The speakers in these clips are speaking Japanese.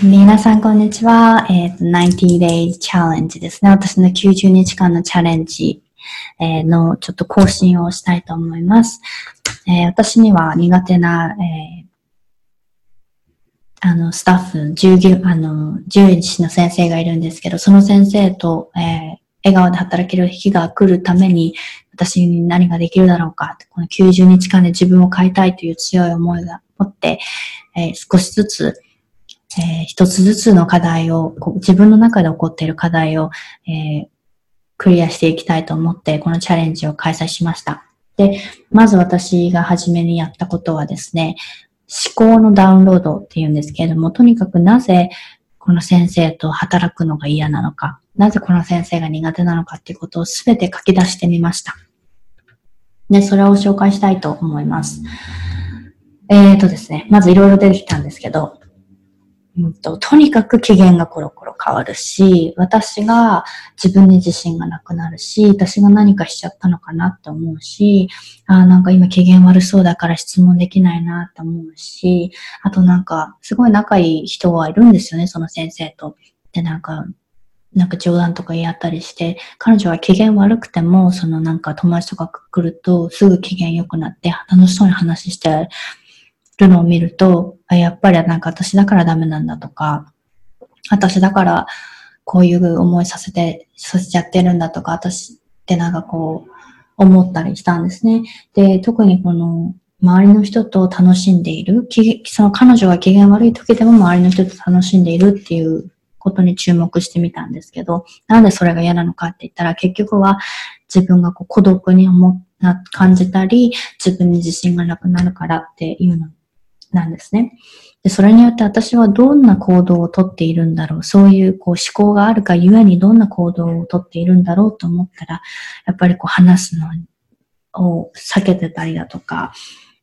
皆さん、こんにちは。えっ、ー、と、90 days challenge ですね。私の90日間のチャレンジ、えー、のちょっと更新をしたいと思います。えー、私には苦手な、えあの、スタッフ、従業、あの、獣医師の先生がいるんですけど、その先生と、え笑顔で働ける日が来るために、私に何ができるだろうか、この90日間で自分を変えたいという強い思いが持って、え少しずつえー、一つずつの課題を、自分の中で起こっている課題を、えー、クリアしていきたいと思って、このチャレンジを開催しました。で、まず私が初めにやったことはですね、思考のダウンロードっていうんですけれども、とにかくなぜこの先生と働くのが嫌なのか、なぜこの先生が苦手なのかっていうことをすべて書き出してみました。で、それを紹介したいと思います。えーとですね、まずいろいろ出てきたんですけど、うんと、とにかく機嫌がコロコロ変わるし、私が自分に自信がなくなるし、私が何かしちゃったのかなって思うし、あなんか今機嫌悪そうだから質問できないなって思うし、あとなんか、すごい仲いい人はいるんですよね、その先生と。で、なんか、なんか冗談とか言い合ったりして、彼女は機嫌悪くても、そのなんか友達とか来るとすぐ機嫌良くなって楽しそうに話してるのを見ると、あやっぱりなんか私だからダメなんだとか、私だからこういう思いさせて、させちゃってるんだとか、私ってなんかこう、思ったりしたんですね。で、特にこの、周りの人と楽しんでいる、その彼女が機嫌悪い時でも周りの人と楽しんでいるっていうことに注目してみたんですけど、なんでそれが嫌なのかって言ったら、結局は自分がこう孤独に思な感じたり、自分に自信がなくなるからっていうのなんですね。で、それによって私はどんな行動をとっているんだろう。そういうこう思考があるがゆえにどんな行動をとっているんだろうと思ったら、やっぱりこう話すのを避けてたりだとか、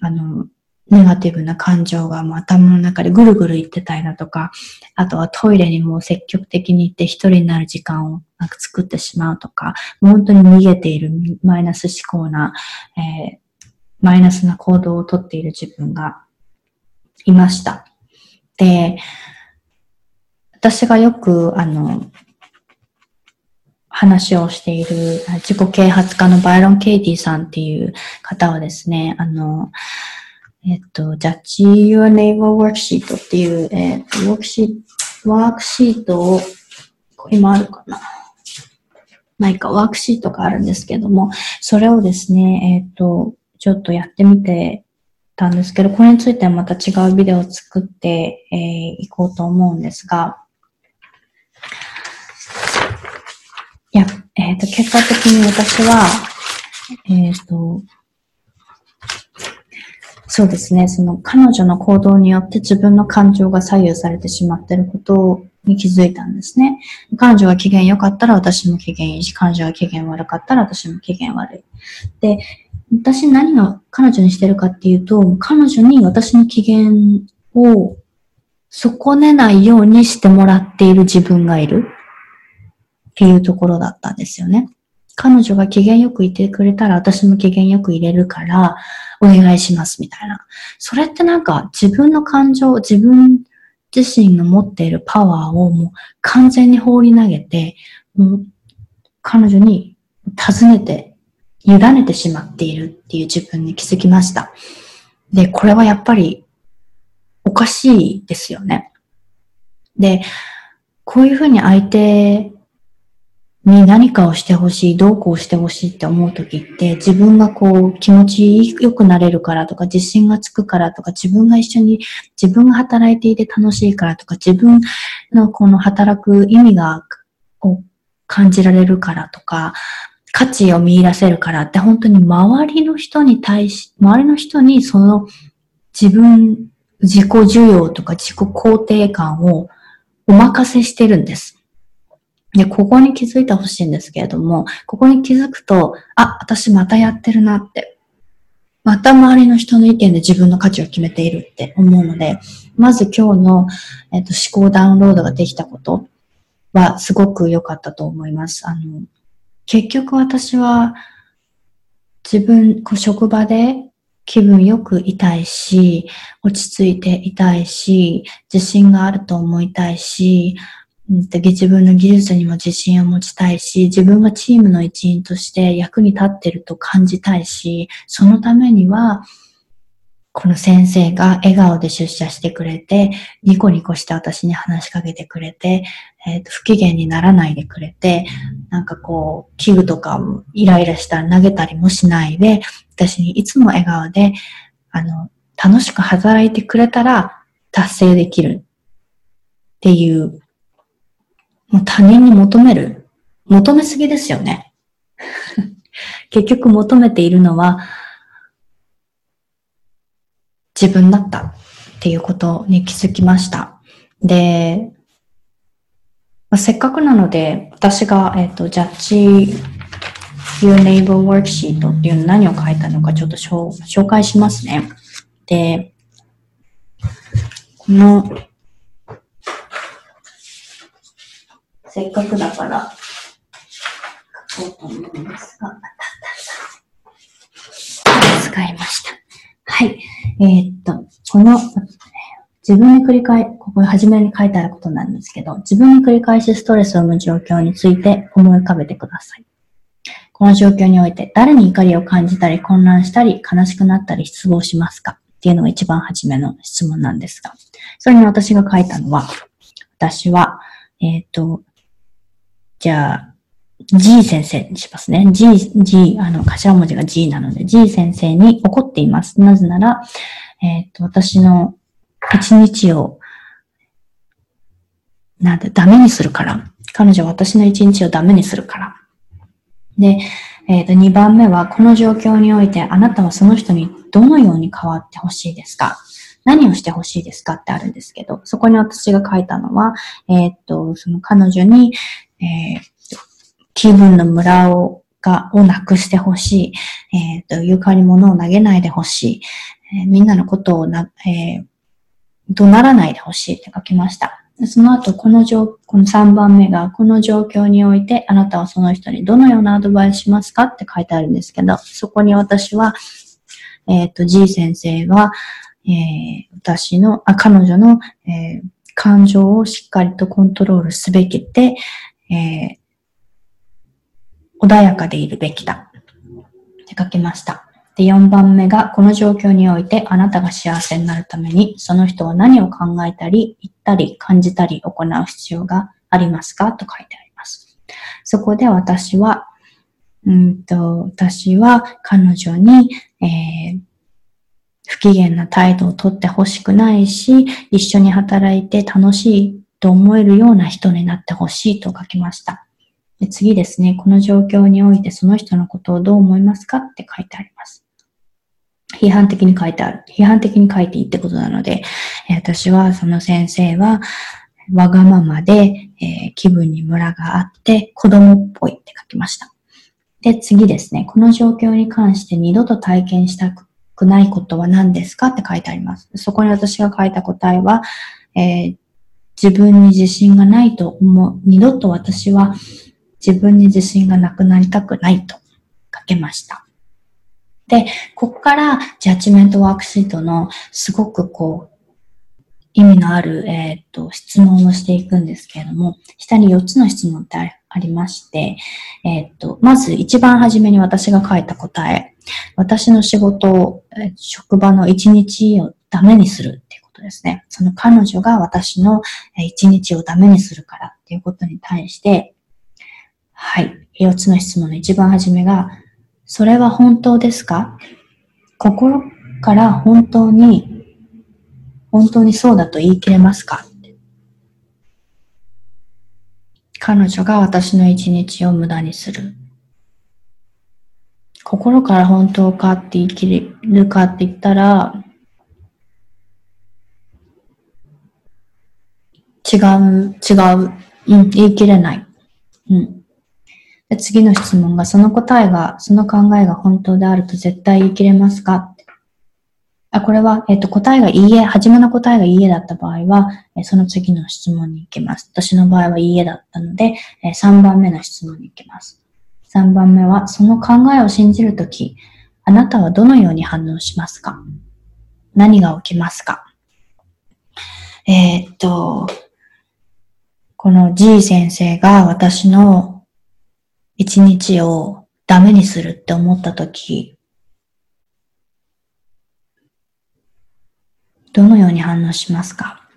あの、ネガティブな感情がもう頭の中でぐるぐる言ってたりだとか、あとはトイレにも積極的に行って一人になる時間をなんか作ってしまうとか、もう本当に逃げているマイナス思考な、えー、マイナスな行動をとっている自分がいました。で、私がよく、あの、話をしている自己啓発家のバイロン・ケイティさんっていう方はですね、あの、えっと、ジャッジ Your Neighbor Worksheet っていう、えっと、ワークシート、ワークシートを、今あるかなないか、ワークシートがあるんですけども、それをですね、えっと、ちょっとやってみてたんですけど、これについてはまた違うビデオを作ってい、えー、こうと思うんですが、いや、えっ、ー、と、結果的に私は、えっ、ー、と、そうですね、その彼女の行動によって自分の感情が左右されてしまっていることに気づいたんですね。彼女が機嫌良かったら私も機嫌いいし、彼女が機嫌悪かったら私も機嫌悪い。で、私何が彼女にしてるかっていうと、彼女に私の機嫌を損ねないようにしてもらっている自分がいるっていうところだったんですよね。彼女が機嫌よくいてくれたら私も機嫌よく入れるからお願いしますみたいな。それってなんか自分の感情、自分自身の持っているパワーをもう完全に放り投げて、もう彼女に尋ねて委ねてしまっているっていう自分に気づきました。で、これはやっぱりおかしいですよね。で、こういうふうに相手に何かをしてほしい、どうこうしてほしいって思うときって、自分がこう気持ちよくなれるからとか、自信がつくからとか、自分が一緒に、自分が働いていて楽しいからとか、自分のこの働く意味がを感じられるからとか、価値を見出せるからって本当に周りの人に対し、周りの人にその自分、自己需要とか自己肯定感をお任せしてるんです。で、ここに気づいてほしいんですけれども、ここに気づくと、あ、私またやってるなって。また周りの人の意見で自分の価値を決めているって思うので、まず今日の、えっと、思考ダウンロードができたことはすごく良かったと思います。あの、結局私は自分、こう職場で気分よくいたいし、落ち着いていたいし、自信があると思いたいし、自分の技術にも自信を持ちたいし、自分がチームの一員として役に立ってると感じたいし、そのためには、この先生が笑顔で出社してくれて、ニコニコして私に話しかけてくれて、え、ー、と、不機嫌にならないでくれて、なんかこう、器具とかもイライラしたら投げたりもしないで、私にいつも笑顔で、あの、楽しく働いてくれたら達成できるっていう、もう他人に求める。求めすぎですよね。結局求めているのは、自分だったっていうことに気づきました。で、まあ、せっかくなので、私が、えっ、ー、と、ジャッジ Your Neighbor Worksheet っていうの何を書いたのかちょっと紹介しますね。で、この、せっかくだから書こうと思うんですが、使いました。はい。えー、っと、この、自分に繰り返、ここ初めに書いてあることなんですけど、自分に繰り返しストレスを生む状況について思い浮かべてください。この状況において誰に怒りを感じたり混乱したり悲しくなったり失望しますか？っていうのが一番初めの質問なんですが、それに私が書いたのは、私は、えっ、と、じゃあ、G 先生にしますね。G、G、あの、頭文字が G なので、G 先生に怒っています。なぜなら、えっ、と、私の一日を、なんで、ダメにするから。彼女は私の一日をダメにするから。で、えっ、と、2番目は、この状況において、あなたはその人にどのように変わってほしいですか？何をしてほしいですかってあるんですけど、そこに私が書いたのは、えっ、と、その彼女に、えー、気分のムラをがをなくしてほしい。えっ、ー、と、床に物を投げないでほしい。えー、みんなのことをな、えー、怒鳴らないでほしいって書きました。その後、この状、この3番目が、この状況において、あなたはその人にどのようなアドバイスしますかって書いてあるんですけど、そこに私は、えっ、ー、と、G 先生は、えー、私の、あ、彼女の、えー、感情をしっかりとコントロールすべきで、え、穏やかでいるべきだ。って書きました。で、4番目が、この状況においてあなたが幸せになるために、その人は何を考えたり、言ったり、感じたり行う必要がありますか？と書いてあります。そこで私は、うんと、私は彼女に、えー、不機嫌な態度をとってほしくないし、一緒に働いて楽しいと思えるような人になってほしいと書きました。で次ですね、この状況においてその人のことをどう思いますかって書いてあります。批判的に書いてある。批判的に書いていいってことなので、私はその先生はわがままで、えー、気分にムラがあって子供っぽいって書きました。で、次ですね。この状況に関して二度と体験したくないことは何ですかって書いてあります。そこに私が書いた答えは、えー、自分に自信がないと思う。二度と私は自分に自信がなくなりたくないと書けました。で、ここからジャッジメントワークシートのすごくこう、意味のある、えっ、と、質問をしていくんですけれども、下に4つの質問ってありまして、えっ、と、まず一番初めに私が書いた答え、私の仕事を、職場の一日をダメにするっていうことですね。その彼女が私の一日をダメにするからっていうことに対して、はい。4つの質問の一番初めが、それは本当ですか？心から本当に、本当にそうだと言い切れますか？彼女が私の一日を無駄にする。心から本当かって言い切れるかって言ったら、違う、違う。うん、言い切れない。うん。次の質問が、その答えが、その考えが本当であると絶対言い切れますか？あ、これは、えっ、と、答えがいいえ、初めの答えがいいえだった場合は、えその次の質問に行きます。私の場合はいいえだったので、え3番目の質問に行きます。3番目は、その考えを信じるとき、あなたはどのように反応しますか？何が起きますか？えー、っと、この G 先生が私の一日をダメにするって思ったとき、どのように反応しますか？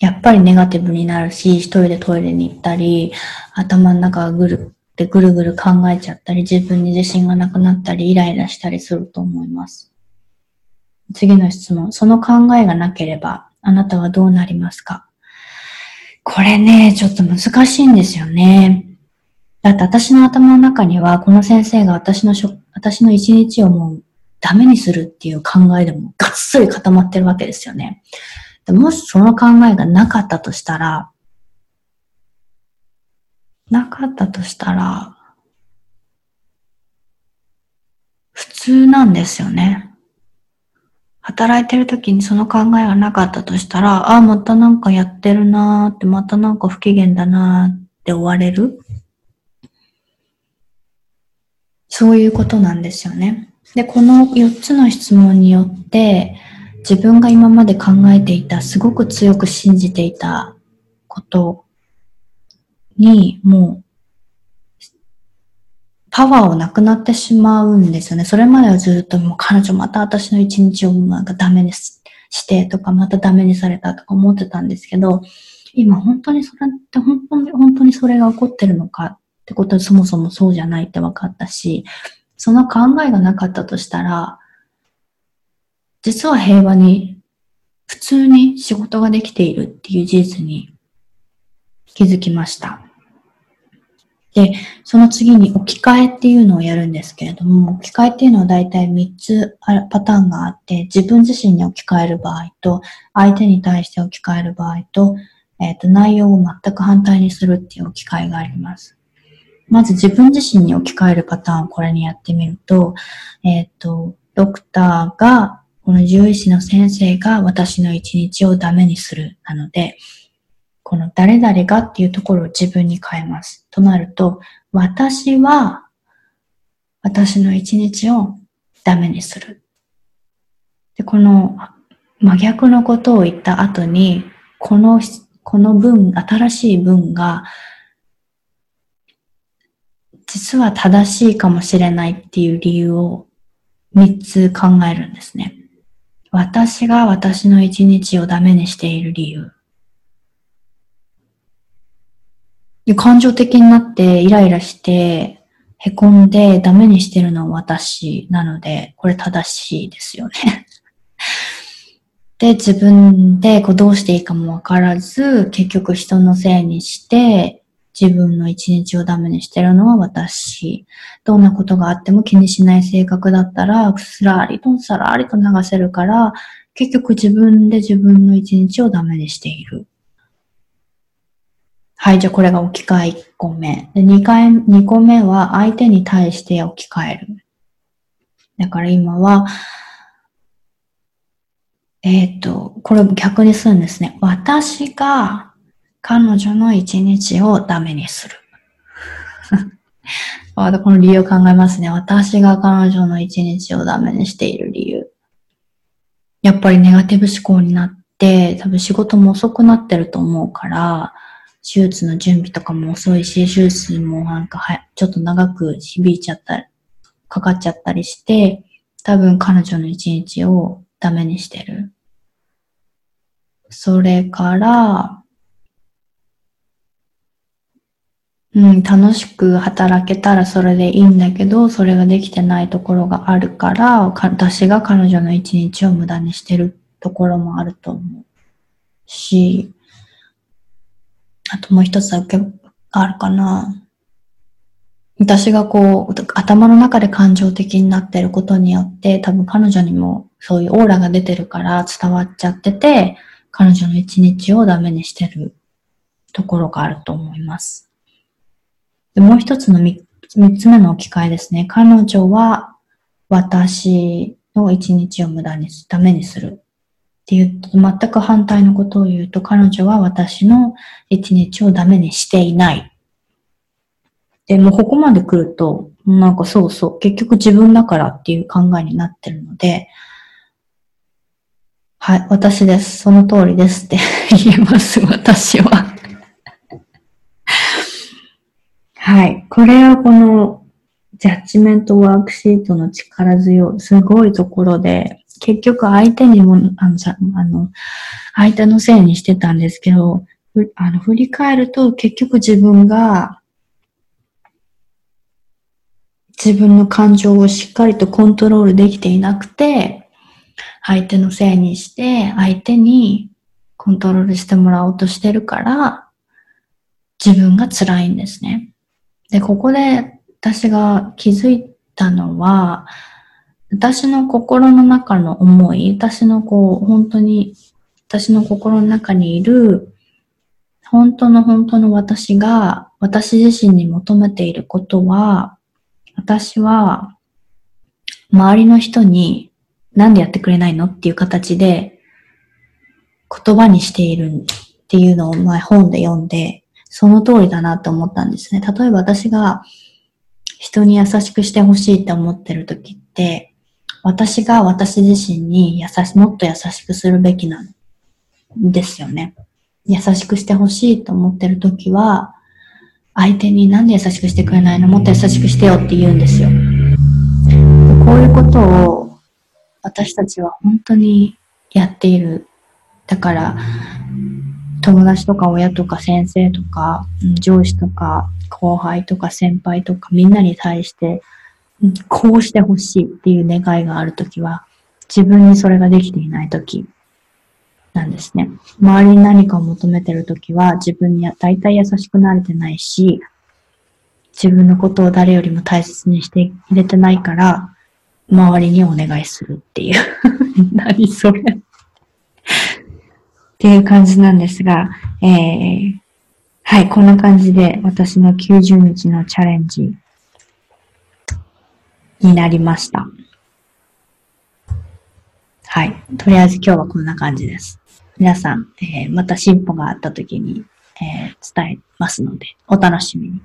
やっぱりネガティブになるし、一人でトイレに行ったり、頭の中がぐるってぐるぐる考えちゃったり、自分に自信がなくなったり、イライラしたりすると思います。次の質問。その考えがなければ、あなたはどうなりますか？これね、ちょっと難しいんですよね。だって私の頭の中には、この先生が私のしょ、私の一日をもうダメにするっていう考えでもがっつり固まってるわけですよね。もしその考えがなかったとしたら、なかったとしたら、普通なんですよね。働いてる時にその考えがなかったとしたら、ああ、またなんかやってるなーって、またなんか不機嫌だなーって追われる。そういうことなんですよね。で、この4つの質問によって、自分が今まで考えていた、すごく強く信じていたことに、もう、パワーをなくなってしまうんですよね。それまではずっともう彼女また私の一日をなんかダメにしてとか、またダメにされたとか思ってたんですけど、今本当にそれって本当に、本当にそれが起こってるのかってことはそもそもそうじゃないって分かったし、その考えがなかったとしたら、実は平和に、普通に仕事ができているっていう事実に気づきました。で、その次に置き換えっていうのをやるんですけれども、置き換えっていうのは大体3つパターンがあって、自分自身に置き換える場合と、相手に対して置き換える場合と、えっ、ー、と、内容を全く反対にするっていう置き換えがあります。まず自分自身に置き換えるパターンをこれにやってみると、えっ、ー、と、ドクターが、この獣医師の先生が私の一日をダメにする。なので、この誰々がっていうところを自分に変えます。となると、私は私の一日をダメにする。で、この真逆のことを言った後に、この、この文、新しい文が実は正しいかもしれないっていう理由を3つ考えるんですね。私が私の一日をダメにしている理由。感情的になってイライラして凹んでダメにしてるのは私なので、これ正しいですよね で、自分でこうどうしていいかもわからず、結局人のせいにして、自分の一日をダメにしてるのは私。どんなことがあっても気にしない性格だったら、すらりとさらりと流せるから、結局自分で自分の一日をダメにしている。はい、じゃあこれが置き換え1個目。で、2回、2個目は相手に対して置き換える。だから今は、えっ、ー、と、これ逆にするんですね。私が彼女の一日をダメにする。この理由を考えますね。私が彼女の一日をダメにしている理由。やっぱりネガティブ思考になって、多分仕事も遅くなってると思うから、手術の準備とかも遅いし、手術もなんかはちょっと長く響いちゃったり、かかっちゃったりして、多分彼女の一日をダメにしてる。それから、うん、楽しく働けたらそれでいいんだけど、それができてないところがあるから、私が彼女の一日を無駄にしてるところもあると思うし、あともう一つだけあるかな。私がこう、頭の中で感情的になってることによって、多分彼女にもそういうオーラが出てるから伝わっちゃってて、彼女の一日をダメにしてるところがあると思います。でもう一つの三つ目の置き換えですね。彼女は私の一日を無駄にするためにする。っていう全く反対のことを言うと、彼女は私の一日をダメにしていない。で、もここまで来ると、なんかそうそう、結局自分だからっていう考えになってるので、はい、私です。その通りですって 言えます、私ははい。これはこのジャッジメントワークシートの力強い、すごいところで、結局相手にも、あの、あの相手のせいにしてたんですけど、あの振り返ると結局自分が自分の感情をしっかりとコントロールできていなくて、相手のせいにして、相手にコントロールしてもらおうとしてるから、自分が辛いんですね。で、ここで私が気づいたのは、私の心の中の思い、私のこう、本当に、私の心の中にいる、本当の本当の私が、私自身に求めていることは、私は、周りの人に、なんでやってくれないのっていう形で、言葉にしているっていうのを前本で読んで、その通りだなと思ったんですね。例えば私が人に優しくしてほしいって思ってる時って、私が私自身に優し、もっと優しくするべきなんですよね。優しくしてほしいと思ってる時は、相手になんで優しくしてくれないの？もっと優しくしてよって言うんですよ。こういうことを私たちは本当にやっている。だから、友達とか親とか先生とか上司とか後輩とか先輩とかみんなに対して、こうしてほしいっていう願いがあるときは、自分にそれができていないときなんですね。周りに何かを求めてるときは、自分に大体優しくなれてないし、自分のことを誰よりも大切にして入れてないから、周りにお願いするっていう。何それっていう感じなんですが、えー、はい、こんな感じで私の90日のチャレンジになりました。はい。とりあえず今日はこんな感じです。皆さん、えー、また進歩があった時に、えー、伝えますので、お楽しみに。